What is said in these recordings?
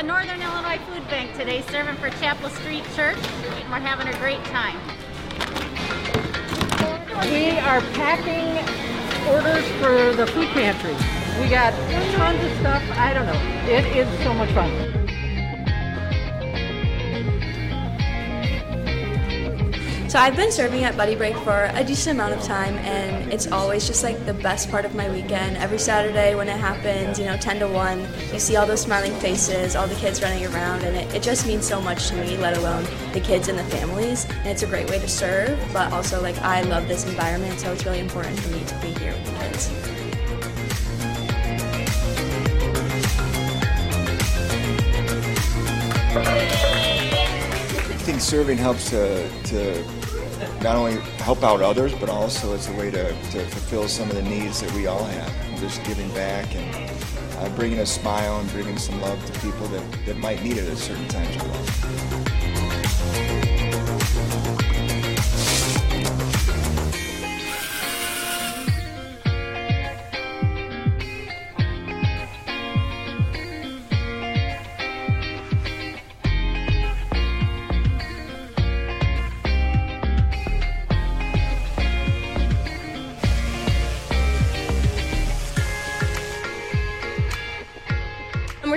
the Northern Illinois Food Bank today, serving for Chapel Street Church. We're having a great time. We are packing orders for the food pantry. We got tons of stuff. I don't know. It is so much fun. So I've been serving at Buddy Break for a decent amount of time, and it's always just like the best part of my weekend. Every Saturday when it happens, you know, 10 to 1, you see all those smiling faces, all the kids running around, and it, it just means so much to me, let alone the kids and the families. And it's a great way to serve, but also like I love this environment, so it's really important for me to be here with the kids. Think serving helps to, to not only help out others, but also it's a way to, to fulfill some of the needs that we all have. Just giving back and uh, bringing a smile and bringing some love to people that, that might need it at certain times of life.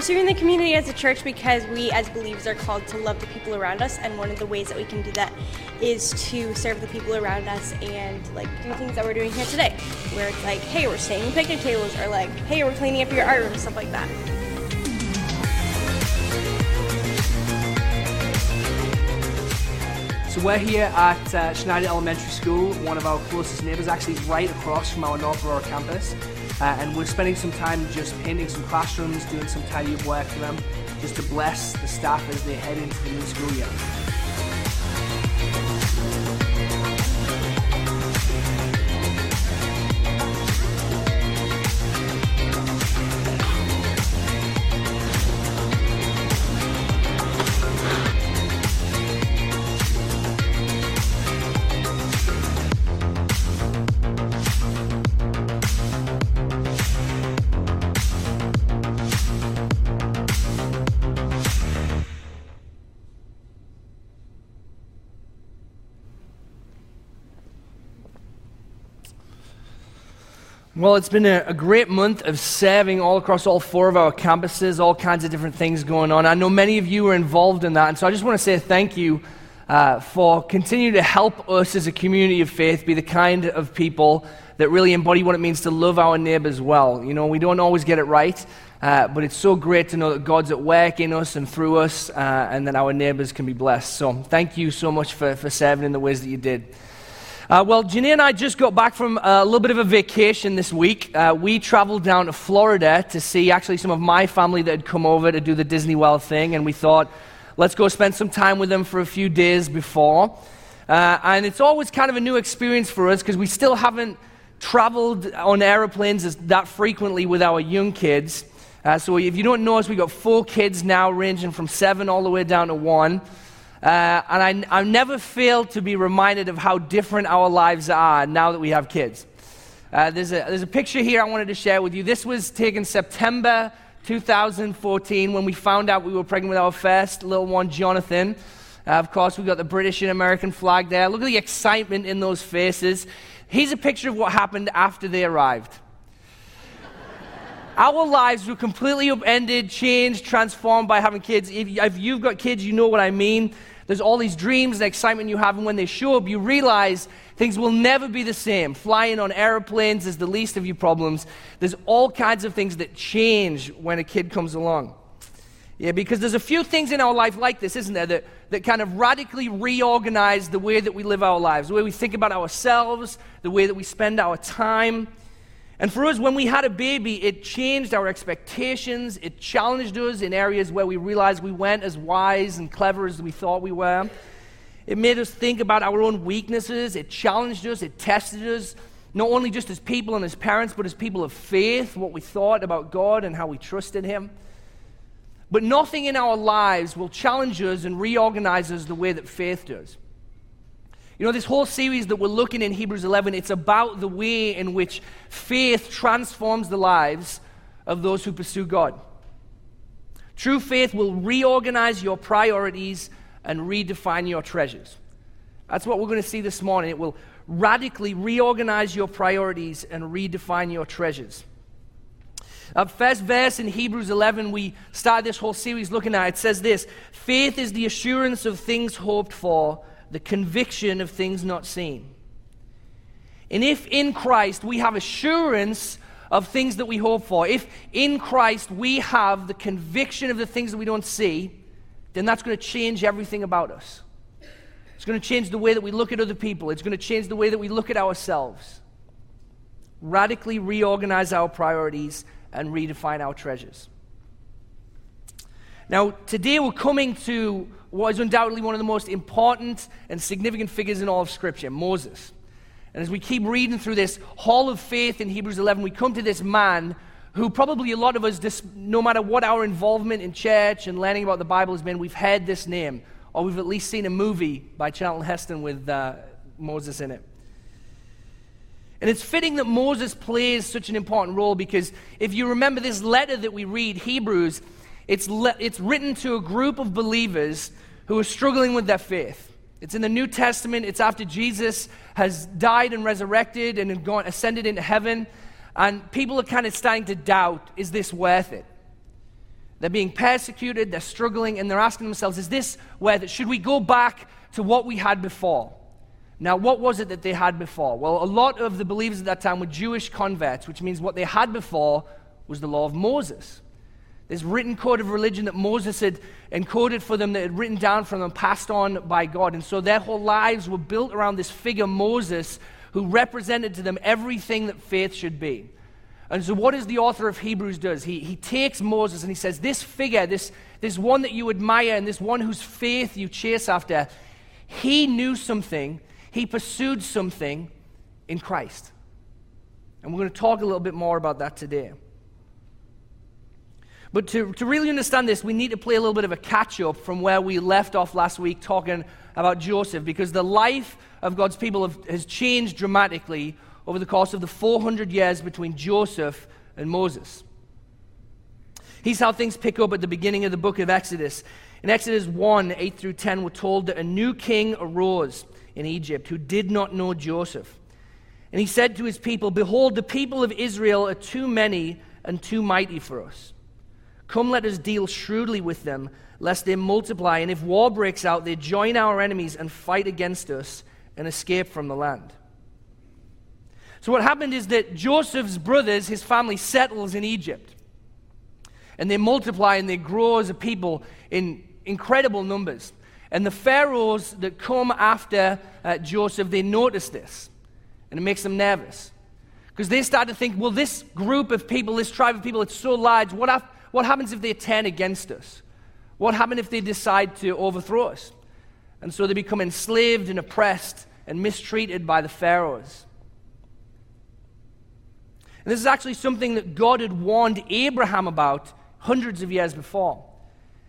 Serving the community as a church because we, as believers, are called to love the people around us. And one of the ways that we can do that is to serve the people around us and like do things that we're doing here today, where it's like, hey, we're staying picnic tables, or like, hey, we're cleaning up your art room, stuff like that. So we're here at uh, Schneider Elementary School, one of our closest neighbours, actually right across from our North Aurora campus. Uh, and we're spending some time just painting some classrooms, doing some tidy up work for them, just to bless the staff as they head into the new school year. Well, it's been a, a, great month of serving all across all four of our campuses, all kinds of different things going on. I know many of you are involved in that, and so I just want to say thank you uh, for continuing to help us as a community of faith be the kind of people that really embody what it means to love our neighbors well. You know, we don't always get it right, uh, but it's so great to know that God's at work in us and through us, uh, and that our neighbors can be blessed. So thank you so much for, for serving in the ways that you did. Uh, well, Jenny and I just got back from a little bit of a vacation this week. Uh, we traveled down to Florida to see actually some of my family that had come over to do the Disney World thing, and we thought, let's go spend some time with them for a few days before. Uh, and it's always kind of a new experience for us because we still haven't traveled on airplanes as, that frequently with our young kids. Uh, so if you don't know us, we've got four kids now, ranging from seven all the way down to one. Uh, and I, I never fail to be reminded of how different our lives are now that we have kids. Uh, there's, a, there's a picture here I wanted to share with you. This was taken September 2014 when we found out we were pregnant with our first little one, Jonathan. Uh, of course, we've got the British and American flag there. Look at the excitement in those faces. Here's a picture of what happened after they arrived. Our lives were completely upended, changed, transformed by having kids. If, if you've got kids, you know what I mean. There's all these dreams and excitement you have, and when they show up, you realize things will never be the same. Flying on airplanes is the least of your problems. There's all kinds of things that change when a kid comes along. Yeah, because there's a few things in our life like this, isn't there, that, that kind of radically reorganize the way that we live our lives, the way we think about ourselves, the way that we spend our time. And for us, when we had a baby, it changed our expectations. It challenged us in areas where we realized we weren't as wise and clever as we thought we were. It made us think about our own weaknesses. It challenged us. It tested us, not only just as people and as parents, but as people of faith, what we thought about God and how we trusted Him. But nothing in our lives will challenge us and reorganize us the way that faith does. You know, this whole series that we're looking in Hebrews 11, it's about the way in which faith transforms the lives of those who pursue God. True faith will reorganize your priorities and redefine your treasures. That's what we're going to see this morning. It will radically reorganize your priorities and redefine your treasures. Uh, first verse in Hebrews 11, we start this whole series looking at. It says this Faith is the assurance of things hoped for, the conviction of things not seen. And if in Christ we have assurance of things that we hope for, if in Christ we have the conviction of the things that we don't see, then that's going to change everything about us. It's going to change the way that we look at other people. It's going to change the way that we look at ourselves. Radically reorganize our priorities and redefine our treasures. Now, today we're coming to what is undoubtedly one of the most important and significant figures in all of Scripture Moses. And as we keep reading through this hall of faith in Hebrews 11, we come to this man who probably a lot of us, no matter what our involvement in church and learning about the Bible has been, we've heard this name, or we've at least seen a movie by Charlton Heston with uh, Moses in it. And it's fitting that Moses plays such an important role because if you remember this letter that we read, Hebrews, it's, le- it's written to a group of believers who are struggling with their faith. It's in the New Testament. It's after Jesus has died and resurrected and gone, ascended into heaven. And people are kind of starting to doubt is this worth it? They're being persecuted, they're struggling, and they're asking themselves, is this worth it? Should we go back to what we had before? Now, what was it that they had before? Well, a lot of the believers at that time were Jewish converts, which means what they had before was the law of Moses. This written code of religion that Moses had encoded for them, that had written down for them, passed on by God. And so their whole lives were built around this figure, Moses, who represented to them everything that faith should be. And so, what is the author of Hebrews does? He, he takes Moses and he says, This figure, this, this one that you admire, and this one whose faith you chase after, he knew something, he pursued something in Christ. And we're going to talk a little bit more about that today. But to, to really understand this, we need to play a little bit of a catch up from where we left off last week talking about Joseph, because the life of God's people have, has changed dramatically over the course of the 400 years between Joseph and Moses. Here's how things pick up at the beginning of the book of Exodus. In Exodus 1 8 through 10, we're told that a new king arose in Egypt who did not know Joseph. And he said to his people, Behold, the people of Israel are too many and too mighty for us. Come, let us deal shrewdly with them, lest they multiply, and if war breaks out, they join our enemies and fight against us and escape from the land. So, what happened is that Joseph's brothers, his family, settles in Egypt. And they multiply and they grow as a people in incredible numbers. And the pharaohs that come after uh, Joseph, they notice this. And it makes them nervous. Because they start to think, well, this group of people, this tribe of people, it's so large. What, what happens if they turn against us? What happens if they decide to overthrow us? And so they become enslaved and oppressed and mistreated by the pharaohs. And this is actually something that God had warned Abraham about hundreds of years before.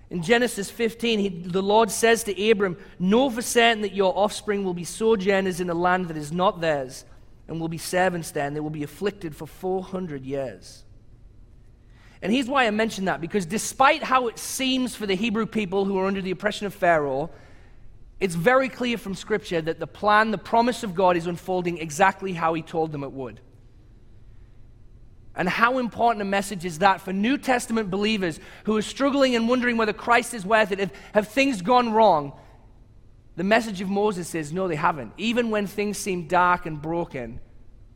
In Genesis 15, he, the Lord says to Abram, Know for certain that your offspring will be sojourners in a land that is not theirs, and will be servants there, and they will be afflicted for 400 years. And here's why I mention that because despite how it seems for the Hebrew people who are under the oppression of Pharaoh, it's very clear from Scripture that the plan, the promise of God is unfolding exactly how He told them it would. And how important a message is that for New Testament believers who are struggling and wondering whether Christ is worth it? Have, have things gone wrong? The message of Moses is no, they haven't. Even when things seem dark and broken,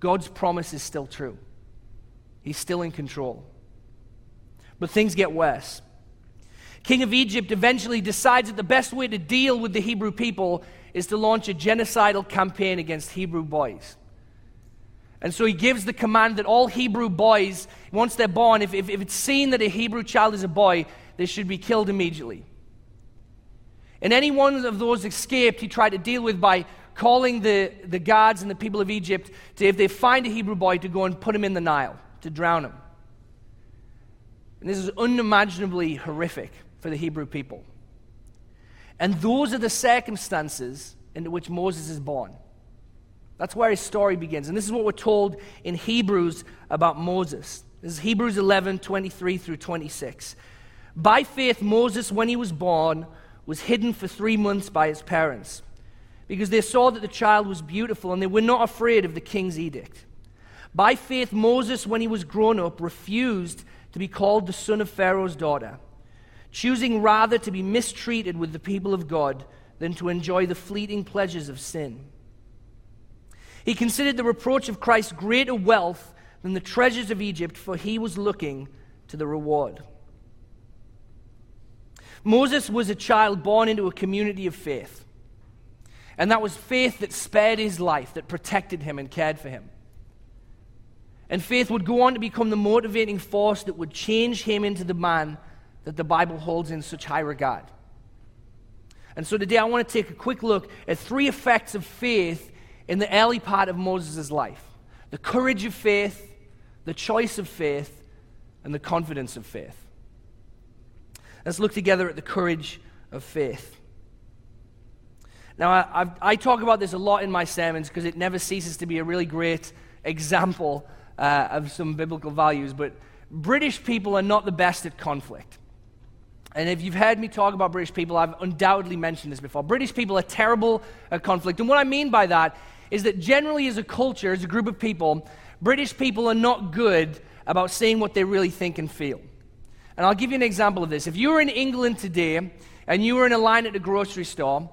God's promise is still true. He's still in control. But things get worse. King of Egypt eventually decides that the best way to deal with the Hebrew people is to launch a genocidal campaign against Hebrew boys. And so he gives the command that all Hebrew boys, once they're born, if, if, if, it's seen that a Hebrew child is a boy, they should be killed immediately. And any one of those escaped, he tried to deal with by calling the, the guards and the people of Egypt to, if they find a Hebrew boy, to go and put him in the Nile, to drown him. And this is unimaginably horrific for the Hebrew people. And those are the circumstances into which Moses is born. That's where his story begins. And this is what we're told in Hebrews about Moses. This is Hebrews 11 23 through 26. By faith, Moses, when he was born, was hidden for three months by his parents because they saw that the child was beautiful and they were not afraid of the king's edict. By faith, Moses, when he was grown up, refused to be called the son of Pharaoh's daughter, choosing rather to be mistreated with the people of God than to enjoy the fleeting pleasures of sin. He considered the reproach of Christ greater wealth than the treasures of Egypt, for he was looking to the reward. Moses was a child born into a community of faith. And that was faith that spared his life, that protected him and cared for him. And faith would go on to become the motivating force that would change him into the man that the Bible holds in such high regard. And so today I want to take a quick look at three effects of faith in the early part of Moses' life the courage of faith, the choice of faith, and the confidence of faith. Let's look together at the courage of faith. Now, I, i talk about this a lot in my sermons because it never ceases to be a really great example uh, of some biblical values. But British people are not the best at conflict. And if you've heard me talk about British people, I've undoubtedly mentioned this before. British people are terrible at conflict. And what I mean by that is that generally, as a culture, as a group of people, British people are not good about saying what they really think and feel. And I'll give you an example of this. If you were in England today and you were in a line at a grocery store,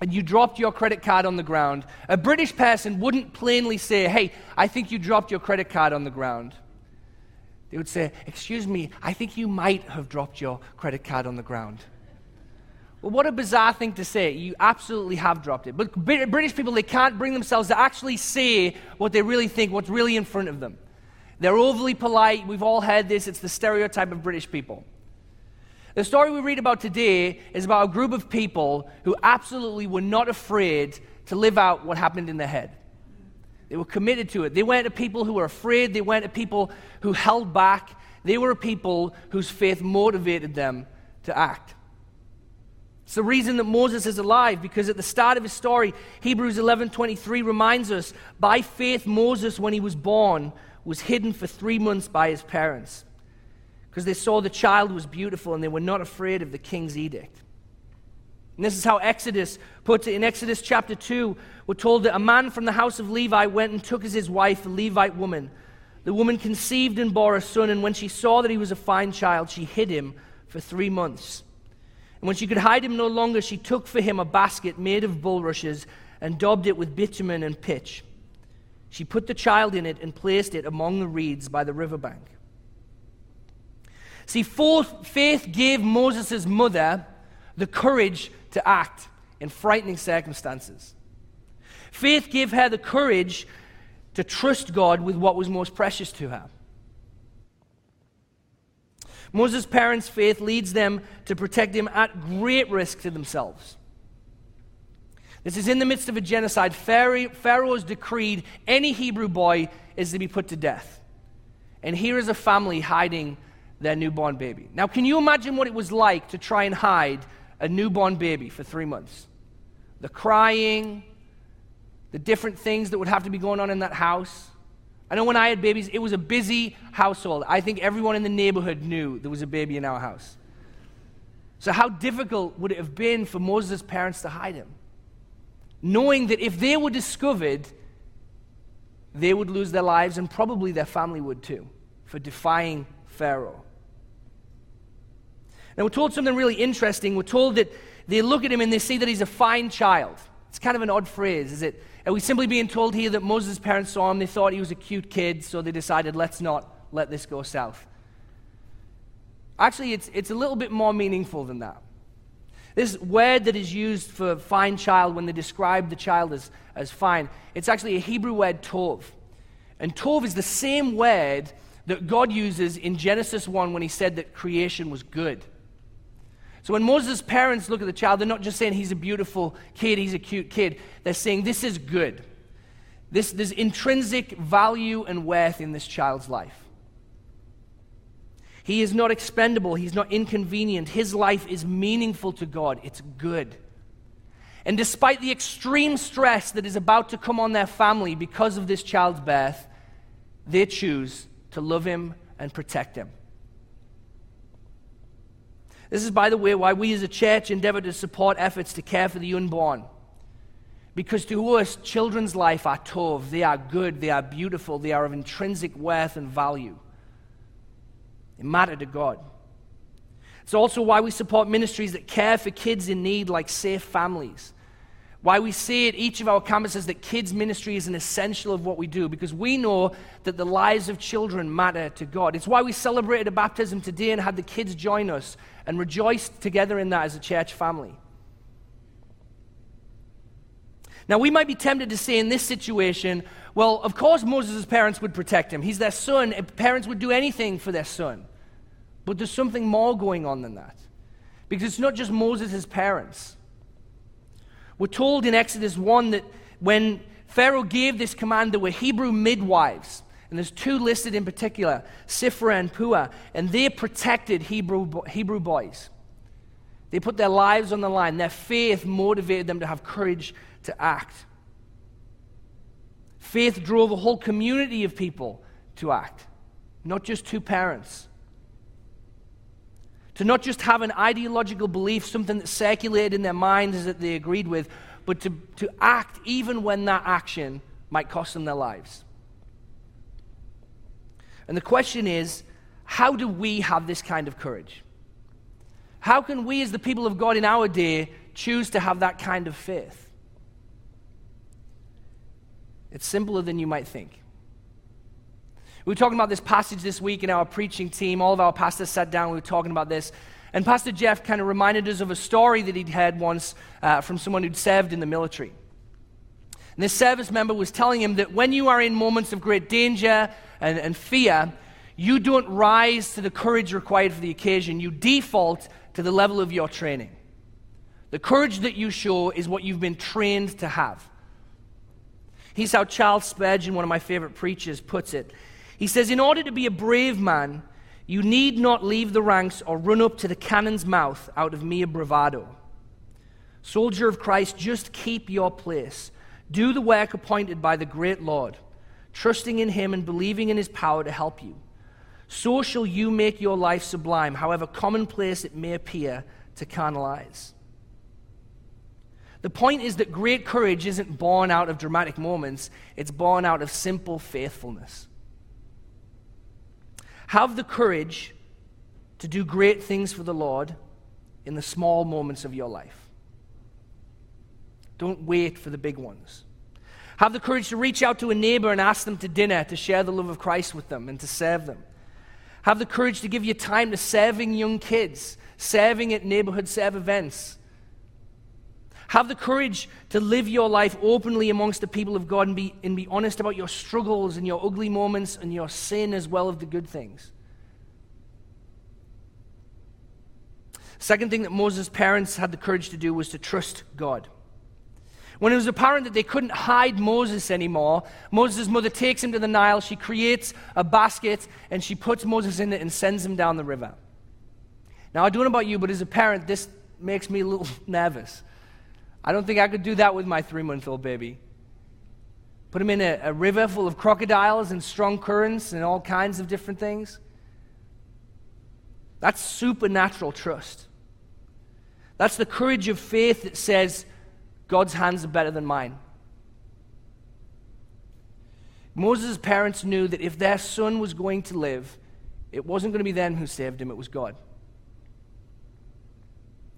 and you dropped your credit card on the ground, a British person wouldn't plainly say, Hey, I think you dropped your credit card on the ground. They would say, Excuse me, I think you might have dropped your credit card on the ground. Well, what a bizarre thing to say. You absolutely have dropped it. But British people, they can't bring themselves to actually say what they really think, what's really in front of them. They're overly polite. We've all heard this. It's the stereotype of British people. The story we read about today is about a group of people who absolutely were not afraid to live out what happened in their head. They were committed to it. They weren't people who were afraid, they weren't people who held back. They were a people whose faith motivated them to act. It's the reason that Moses is alive because at the start of his story, Hebrews 11:23 reminds us, by faith Moses when he was born was hidden for 3 months by his parents because they saw the child was beautiful and they were not afraid of the king's edict. And this is how Exodus puts it. In Exodus chapter 2, we're told that a man from the house of Levi went and took as his wife a Levite woman. The woman conceived and bore a son, and when she saw that he was a fine child, she hid him for three months. And when she could hide him no longer, she took for him a basket made of bulrushes and daubed it with bitumen and pitch. She put the child in it and placed it among the reeds by the riverbank. See, faith gave Moses' mother the courage to act in frightening circumstances. Faith gave her the courage to trust God with what was most precious to her. Moses' parents' faith leads them to protect him at great risk to themselves. This is in the midst of a genocide. Pharaoh has decreed any Hebrew boy is to be put to death. And here is a family hiding their newborn baby. Now, can you imagine what it was like to try and hide a newborn baby for three months? The crying, the different things that would have to be going on in that house. I know when I had babies, it was a busy household. I think everyone in the neighborhood knew there was a baby in our house. So, how difficult would it have been for Moses' parents to hide him? Knowing that if they were discovered, they would lose their lives and probably their family would too for defying Pharaoh. Now, we're told something really interesting. We're told that they look at him and they see that he's a fine child. It's kind of an odd phrase, is it? Are we simply being told here that Moses' parents saw him, they thought he was a cute kid, so they decided, let's not let this go south? Actually, it's, it's a little bit more meaningful than that. This word that is used for fine child when they describe the child as, as fine, it's actually a Hebrew word, tov. And tov is the same word that God uses in Genesis 1 when he said that creation was good. So when Moses' parents look at the child, they're not just saying he's a beautiful kid, he's a cute kid. They're saying this is good. This, there's intrinsic value and worth in this child's life. He is not expendable, he's not inconvenient. His life is meaningful to God, it's good. And despite the extreme stress that is about to come on their family because of this child's birth, they choose to love him and protect him. This is, by the way, why we as a church endeavor to support efforts to care for the unborn. Because to us, children's life are tov, they are good, they are beautiful, they are of intrinsic worth and value. They matter to God. It's also why we support ministries that care for kids in need, like Safe Families. Why we say at each of our campuses that kids' ministry is an essential of what we do, because we know that the lives of children matter to God. It's why we celebrated a baptism today and had the kids join us and rejoiced together in that as a church family. Now, we might be tempted to say in this situation, well, of course Moses' parents would protect him. He's their son. Parents would do anything for their son. But there's something more going on than that. Because it's not just Moses' parents. We're told in Exodus 1 that when Pharaoh gave this command, there were Hebrew midwives. And there's two listed in particular, Shiphrah and Puah, and they protected Hebrew, Hebrew boys. They put their lives on the line. Their faith motivated them to have courage to act. Faith drove a whole community of people to act, not just two parents to not just have an ideological belief, something that circulated in their minds that they agreed with, but to, to act even when that action might cost them their lives. And the question is how do we have this kind of courage? How can we, as the people of God in our day, choose to have that kind of faith? It's simpler than you might think. We were talking about this passage this week in our preaching team. All of our pastors sat down, we were talking about this. And Pastor Jeff kind of reminded us of a story that he'd had once uh, from someone who'd served in the military. And this service member was telling him that when you are in moments of great danger and, and fear, you don't rise to the courage required for the occasion. You default to the level of your training. The courage that you show is what you've been trained to have. Here's how Charles Spurgeon, one of my favorite preachers, puts it. He says, In order to be a brave man, you need not leave the ranks or run up to the cannon's mouth out of mere bravado. Soldier of Christ, just keep your place. Do the work appointed by the great Lord, trusting in Him and believing in His power to help you. So shall you make your life sublime, however commonplace it may appear to carnal eyes. The point is that great courage isn't born out of dramatic moments, it's born out of simple faithfulness. Have the courage to do great things for the Lord in the small moments of your life. Don't wait for the big ones. Have the courage to reach out to a neighbor and ask them to dinner to share the love of Christ with them and to serve them. Have the courage to give your time to serving young kids, serving at neighborhood serve events. Have the courage to live your life openly amongst the people of God and be, and be honest about your struggles and your ugly moments and your sin as well as the good things. Second thing that Moses' parents had the courage to do was to trust God. When it was apparent that they couldn't hide Moses anymore, Moses' mother takes him to the Nile. She creates a basket and she puts Moses in it and sends him down the river. Now, I don't know about you, but as a parent, this makes me a little nervous. I don't think I could do that with my three month old baby. Put him in a, a, river full of crocodiles and strong currents and all kinds of different things. That's supernatural trust. That's the courage of faith that says, God's hands are better than mine. Moses' parents knew that if their son was going to live, it wasn't going to be them who saved him, it was God.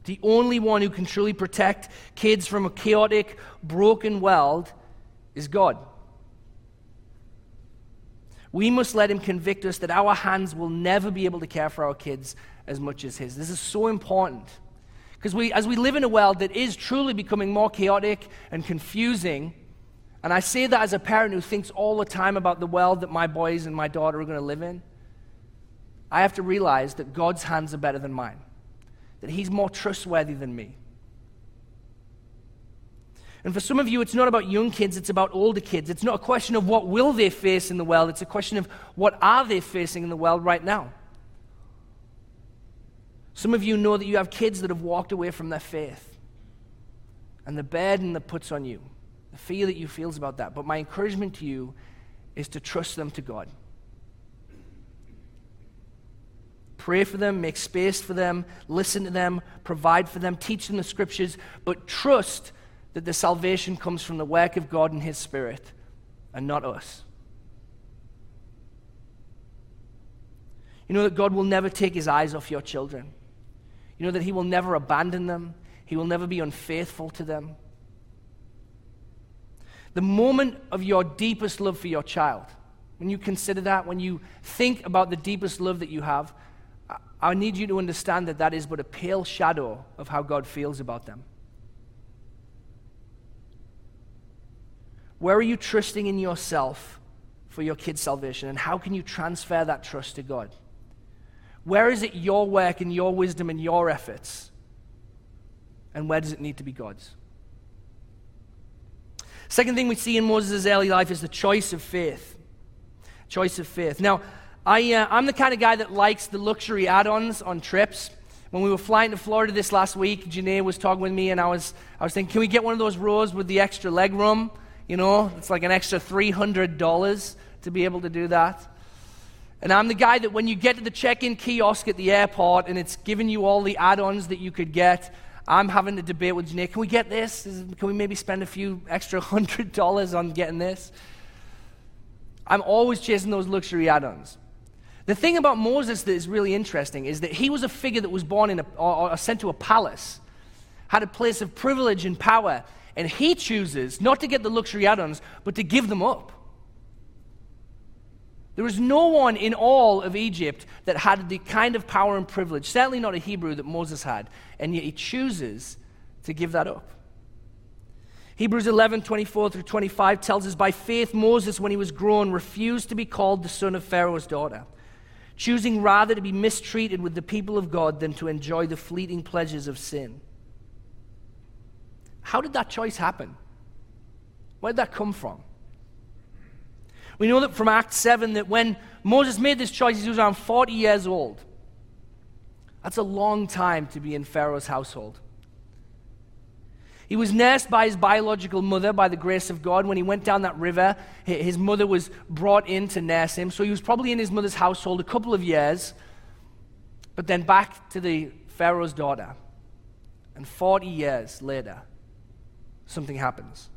The only one who can truly protect kids from a chaotic, broken world is God. We must let Him convict us that our hands will never be able to care for our kids as much as His. This is so important. Because we, as we live in a world that is truly becoming more chaotic and confusing, and I say that as a parent who thinks all the time about the world that my boys and my daughter are going to live in, I have to realize that God's hands are better than mine that He's more trustworthy than me. And for some of you, it's not about young kids, it's about older kids. It's not a question of what will they face in the world, it's a question of what are they facing in the world right now. Some of you know that you have kids that have walked away from their faith and the burden that puts on you, the fear that you feel about that. But my encouragement to you is to trust them to God. Pray for them, make space for them, listen to them, provide for them, teach them the scriptures, but trust that the salvation comes from the work of God and His Spirit and not us. You know that God will never take His eyes off your children. You know that He will never abandon them, He will never be unfaithful to them. The moment of your deepest love for your child, when you consider that, when you think about the deepest love that you have, I need you to understand that that is but a pale shadow of how God feels about them. Where are you trusting in yourself for your kid's salvation? And how can you transfer that trust to God? Where is it your work and your wisdom and your efforts? And where does it need to be God's? Second thing we see in Moses' early life is the choice of faith. Choice of faith. Now, I, uh, I'm the kind of guy that likes the luxury add ons on trips. When we were flying to Florida this last week, Janae was talking with me, and I was, I was thinking, can we get one of those rows with the extra leg room? You know, it's like an extra $300 to be able to do that. And I'm the guy that when you get to the check in kiosk at the airport and it's giving you all the add ons that you could get, I'm having to debate with Janae can we get this? Can we maybe spend a few extra hundred dollars on getting this? I'm always chasing those luxury add ons. The thing about Moses that is really interesting is that he was a figure that was born in a, or, or sent to a palace, had a place of privilege and power, and he chooses not to get the luxury add ons, but to give them up. There was no one in all of Egypt that had the kind of power and privilege, certainly not a Hebrew, that Moses had, and yet he chooses to give that up. Hebrews 11, 24 through 25 tells us by faith, Moses, when he was grown, refused to be called the son of Pharaoh's daughter, choosing rather to be mistreated with the people of God than to enjoy the fleeting pleasures of sin. How did that choice happen? Where did that come from? We know that from Acts 7 that when Moses made this choice, he was around 40 years old. That's a long time to be in Pharaoh's household. He was nursed by his biological mother by the grace of God. When he went down that river, his mother was brought in to nurse him. So he was probably in his mother's household a couple of years, but then back to the Pharaoh's daughter. And 40 years later, something happens.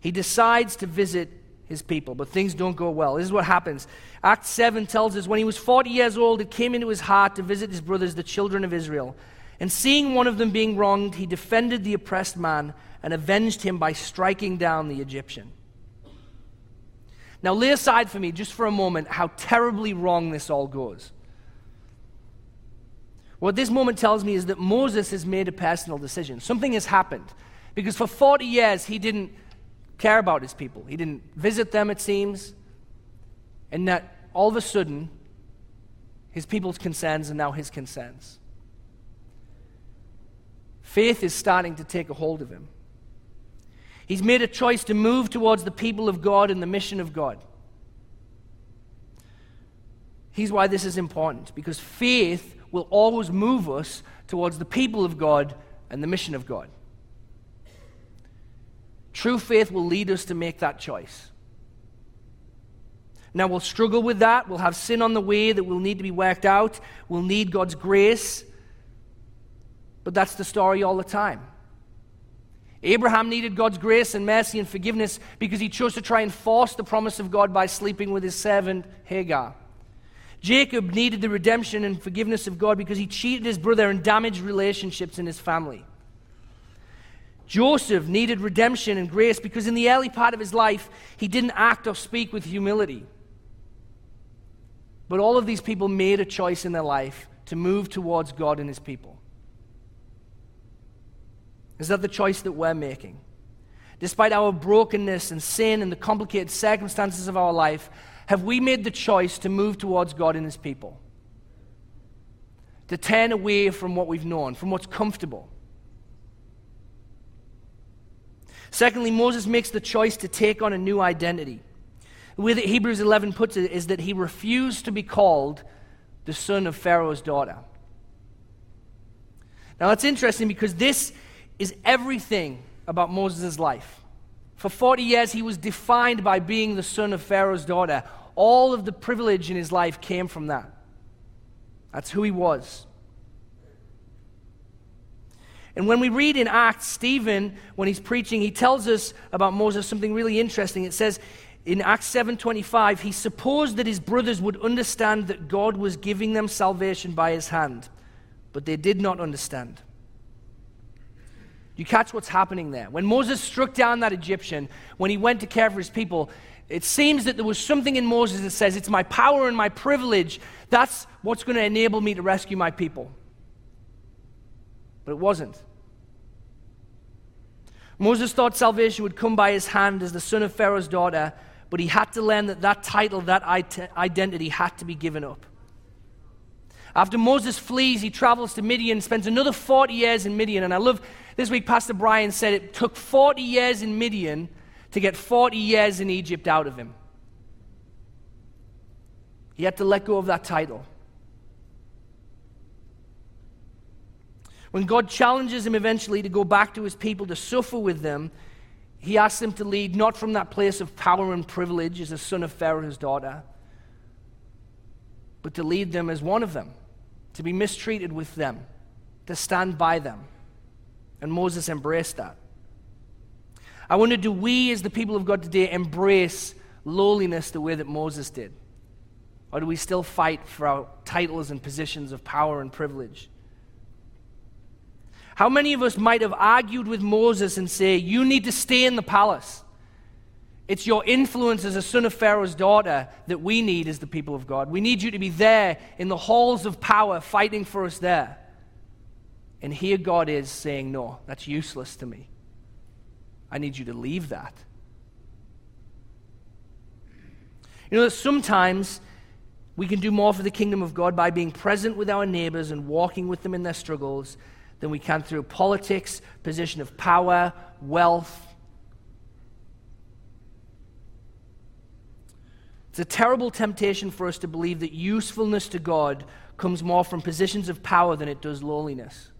He decides to visit his people, but things don't go well. This is what happens. Act 7 tells us when he was 40 years old, it came into his heart to visit his brothers, the children of Israel. And seeing one of them being wronged, he defended the oppressed man and avenged him by striking down the Egyptian. Now, lay aside for me, just for a moment, how terribly wrong this all goes. What this moment tells me is that Moses has made a personal decision. Something has happened. Because for 40 years, he didn't care about his people, he didn't visit them, it seems. And that all of a sudden, his people's concerns are now his concerns. Faith is starting to take a hold of him. He's made a choice to move towards the people of God and the mission of God. Here's why this is important because faith will always move us towards the people of God and the mission of God. True faith will lead us to make that choice. Now, we'll struggle with that. We'll have sin on the way that will need to be worked out. We'll need God's grace. But that's the story all the time. Abraham needed God's grace and mercy and forgiveness because he chose to try and force the promise of God by sleeping with his servant Hagar. Jacob needed the redemption and forgiveness of God because he cheated his brother and damaged relationships in his family. Joseph needed redemption and grace because in the early part of his life, he didn't act or speak with humility. But all of these people made a choice in their life to move towards God and his people. Is that the choice that we're making? Despite our brokenness and sin and the complicated circumstances of our life, have we made the choice to move towards God and His people? To turn away from what we've known, from what's comfortable? Secondly, Moses makes the choice to take on a new identity. The way that Hebrews 11 puts it is that he refused to be called the son of Pharaoh's daughter. Now, that's interesting because this is everything about Moses' life. For 40 years, he was defined by being the son of Pharaoh's daughter. all of the privilege in his life came from that. That's who he was. And when we read in Acts, Stephen, when he's preaching, he tells us about Moses something really interesting. It says in Acts 7:25, he supposed that his brothers would understand that God was giving them salvation by his hand, but they did not understand. You catch what's happening there. When Moses struck down that Egyptian, when he went to care for his people, it seems that there was something in Moses that says, It's my power and my privilege. That's what's going to enable me to rescue my people. But it wasn't. Moses thought salvation would come by his hand as the son of Pharaoh's daughter, but he had to learn that that title, that identity had to be given up. After Moses flees, he travels to Midian, spends another 40 years in Midian. And I love this week, Pastor Brian said it took 40 years in Midian to get 40 years in Egypt out of him. He had to let go of that title. When God challenges him eventually to go back to his people to suffer with them, he asks them to lead not from that place of power and privilege as a son of Pharaoh's daughter, but to lead them as one of them, to be mistreated with them, to stand by them. And Moses embraced that. I wonder do we, as the people of God today, embrace lowliness the way that Moses did? Or do we still fight for our titles and positions of power and privilege? How many of us might have argued with Moses and say, You need to stay in the palace? It's your influence as a son of Pharaoh's daughter that we need as the people of God. We need you to be there in the halls of power, fighting for us there. And here God is saying, No, that's useless to me. I need you to leave that. You know that sometimes we can do more for the kingdom of God by being present with our neighbors and walking with them in their struggles than we can through politics, position of power, wealth. It's a terrible temptation for us to believe that usefulness to God comes more from positions of power than it does lowliness.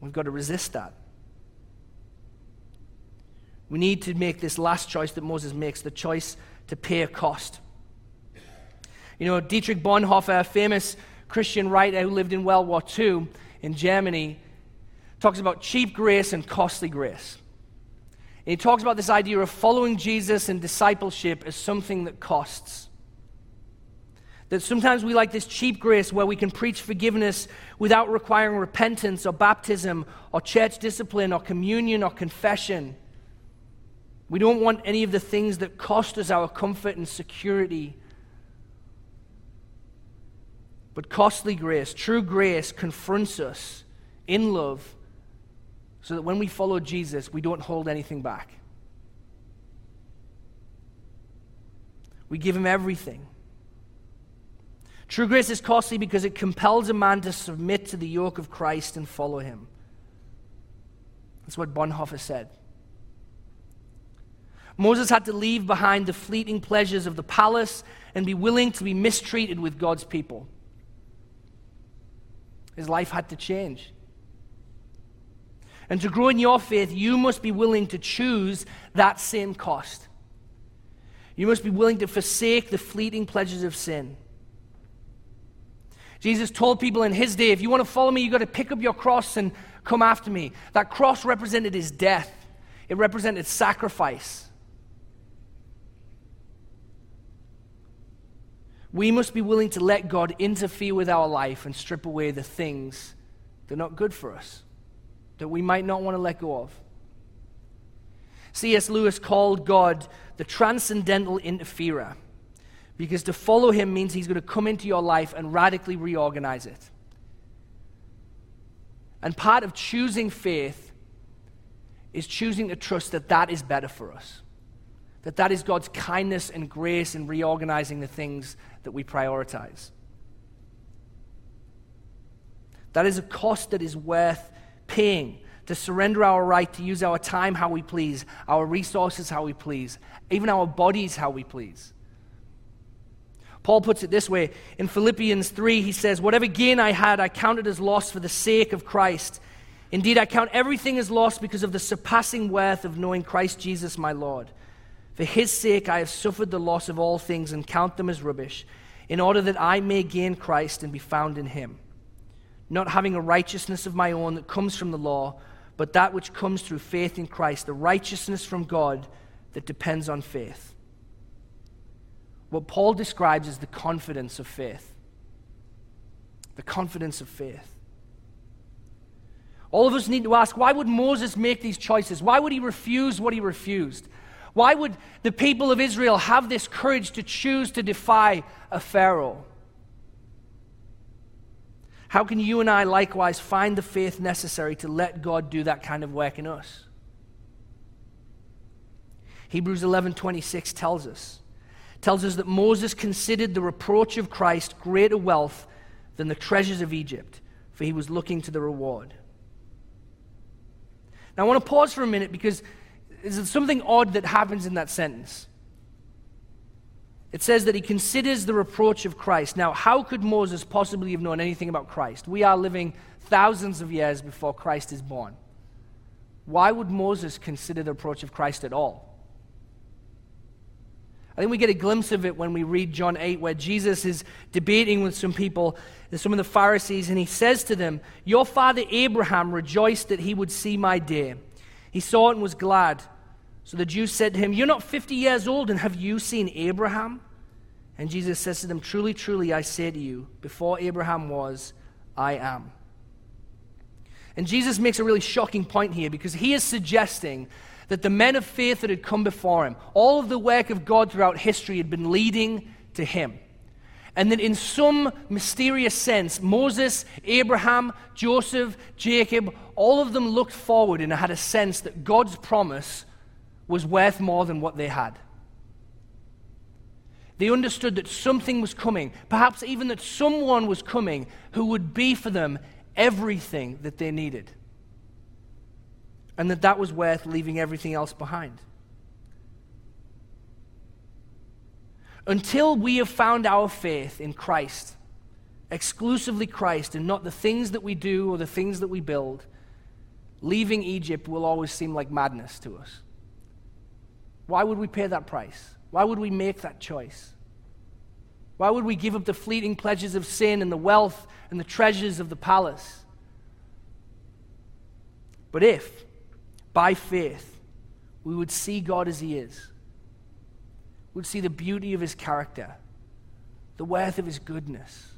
We've got to resist that. We need to make this last choice that Moses makes the choice to pay a cost. You know, Dietrich Bonhoeffer, a famous Christian writer who lived in World War II in Germany, talks about cheap grace and costly grace. He talks about this idea of following Jesus and discipleship as something that costs. That sometimes we like this cheap grace where we can preach forgiveness without requiring repentance or baptism or church discipline or communion or confession. We don't want any of the things that cost us our comfort and security. But costly grace, true grace, confronts us in love so that when we follow Jesus, we don't hold anything back. We give him everything. True grace is costly because it compels a man to submit to the yoke of Christ and follow him. That's what Bonhoeffer said. Moses had to leave behind the fleeting pleasures of the palace and be willing to be mistreated with God's people. His life had to change. And to grow in your faith, you must be willing to choose that same cost. You must be willing to forsake the fleeting pleasures of sin. Jesus told people in his day, if you want to follow me, you've got to pick up your cross and come after me. That cross represented his death, it represented sacrifice. We must be willing to let God interfere with our life and strip away the things that are not good for us, that we might not want to let go of. C.S. Lewis called God the transcendental interferer because to follow him means he's going to come into your life and radically reorganize it. And part of choosing faith is choosing to trust that that is better for us. That that is God's kindness and grace in reorganizing the things that we prioritize. That is a cost that is worth paying to surrender our right to use our time how we please, our resources how we please, even our bodies how we please. Paul puts it this way in Philippians 3, he says, Whatever gain I had, I counted as loss for the sake of Christ. Indeed, I count everything as loss because of the surpassing worth of knowing Christ Jesus my Lord For his sake I have suffered the loss of all things and count them as rubbish, in order that I may gain Christ and be found in him, not having a righteousness of my own that comes from the law, but that which comes through faith in Christ, the righteousness from God that depends on faith. What Paul describes as the confidence of faith. The confidence of faith. All of us need to ask why would Moses make these choices? Why would he refuse what he refused? Why would the people of Israel have this courage to choose to defy a Pharaoh? How can you and I likewise find the faith necessary to let God do that kind of work in us? Hebrews 11:26 tells us tells us that Moses considered the reproach of Christ greater wealth than the treasures of Egypt, for he was looking to the reward. Now I want to pause for a minute because there's something odd that happens in that sentence. It says that he considers the reproach of Christ. Now, how could Moses possibly have known anything about Christ? We are living thousands of years before Christ is born. Why would Moses consider the reproach of Christ at all? I think we get a glimpse of it when we read John 8, where Jesus is debating with some people, some of the Pharisees, and he says to them, Your father Abraham rejoiced that he would see my day. He saw it and was glad. So the Jews said to him, You're not 50 years old, and have you seen Abraham? And Jesus says to them, Truly, truly, I say to you, before Abraham was, I am. And Jesus makes a really shocking point here because he is suggesting that the men of faith that had come before him, all of the work of God throughout history had been leading to him. And that in some mysterious sense, Moses, Abraham, Joseph, Jacob, all of them looked forward and had a sense that God's promise was worth more than what they had. They understood that something was coming, perhaps even that someone was coming who would be for them everything that they needed. And that that was worth leaving everything else behind. Until we have found our faith in Christ, exclusively Christ, and not the things that we do or the things that we build, leaving Egypt will always seem like madness to us. Why would we pay that price? Why would we make that choice? Why would we give up the fleeting pleasures of sin and the wealth and the treasures of the palace? But if, by faith, we would see God as He is, would see the beauty of His character, the worth of His goodness,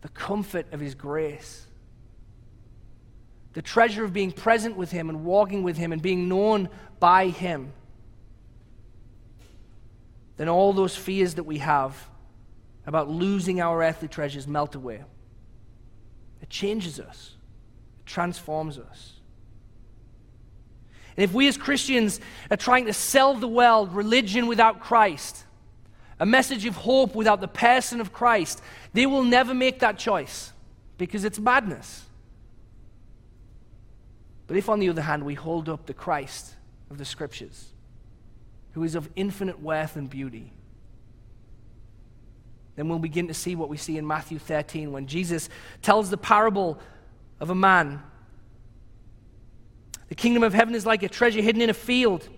the comfort of His grace, the treasure of being present with Him and walking with Him and being known by Him, then all those fears that we have about losing our earthly treasures melt away. It changes us, it transforms us. And if we as Christians are trying to sell the world religion without Christ, a message of hope without the person of Christ, they will never make that choice because it's madness. But if, on the other hand, we hold up the Christ of the Scriptures, who is of infinite worth and beauty, then we'll begin to see what we see in Matthew 13 when Jesus tells the parable of a man. The kingdom of heaven is like a treasure hidden in a field,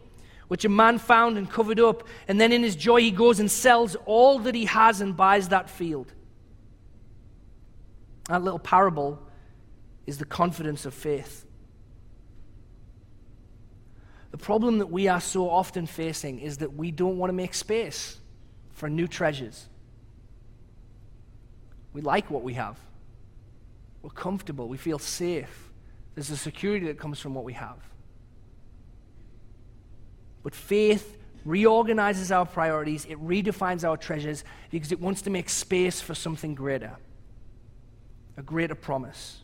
which a man found and covered up, and then in his joy he goes and sells all that he has and buys that field. That little parable is the confidence of faith. The problem that we are so often facing is that we don't want to make space for new treasures. We like what we have. We're comfortable. We feel safe. There's a security that comes from what we have. But faith reorganizes our priorities, it redefines our treasures because it wants to make space for something greater, a greater promise.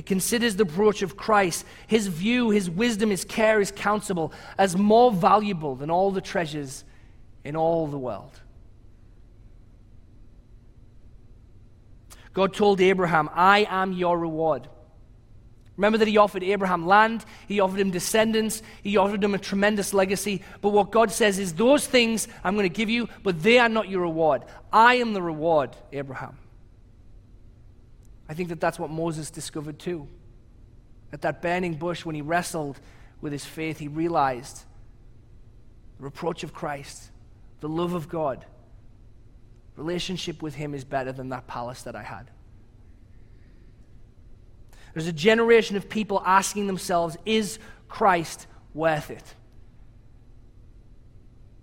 It considers the approach of Christ, his view, his wisdom, his care, his counsel as more valuable than all the treasures in all the world. God told Abraham, I am your reward. Remember that he offered Abraham land, he offered him descendants, he offered him a tremendous legacy. But what God says is, Those things I'm going to give you, but they are not your reward. I am the reward, Abraham. I think that that's what Moses discovered too. At that burning bush, when he wrestled with his faith, he realized the reproach of Christ, the love of God. Relationship with Him is better than that palace that I had. There's a generation of people asking themselves, is Christ worth it?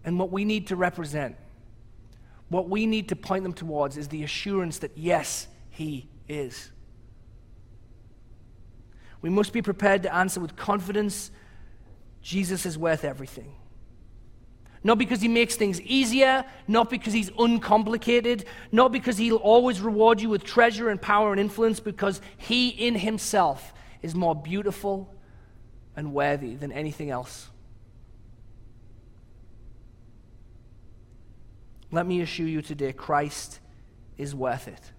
And what we need to represent, what we need to point them towards, is the assurance that yes, He is. We must be prepared to answer with confidence Jesus is worth everything. Not because he makes things easier, not because he's uncomplicated, not because he'll always reward you with treasure and power and influence, because he in himself is more beautiful and worthy than anything else. Let me assure you today Christ is worth it.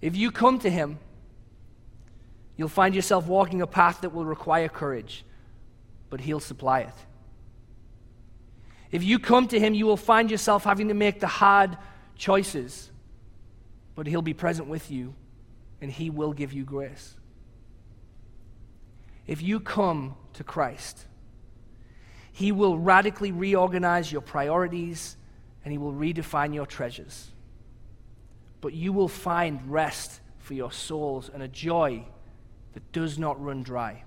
If you come to him, you'll find yourself walking a path that will require courage, but he'll supply it. If you come to Him, you will find yourself having to make the hard choices, but He'll be present with you and He will give you grace. If you come to Christ, He will radically reorganize your priorities and He will redefine your treasures. But you will find rest for your souls and a joy that does not run dry.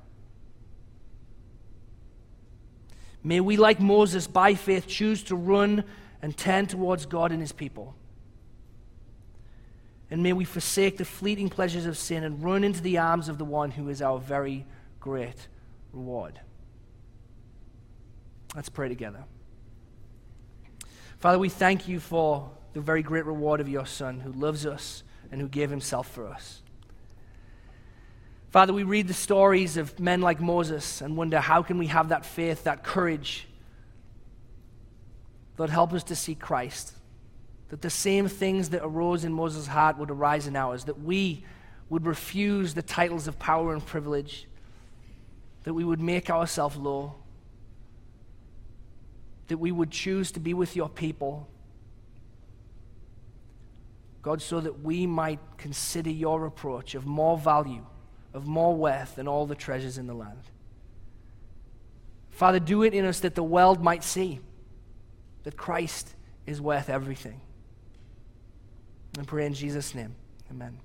May we, like Moses, by faith, choose to run and turn towards God and his people. And may we forsake the fleeting pleasures of sin and run into the arms of the one who is our very great reward. Let's pray together. Father, we thank you for the very great reward of your Son who loves us and who gave himself for us. Father, we read the stories of men like Moses and wonder how can we have that faith, that courage? Lord, help us to see Christ. That the same things that arose in Moses' heart would arise in ours. That we would refuse the titles of power and privilege. That we would make ourselves low. That we would choose to be with your people. God, so that we might consider your approach of more value of more worth than all the treasures in the land. Father, do it in us that the world might see that Christ is worth everything. I pray in Jesus' name. Amen.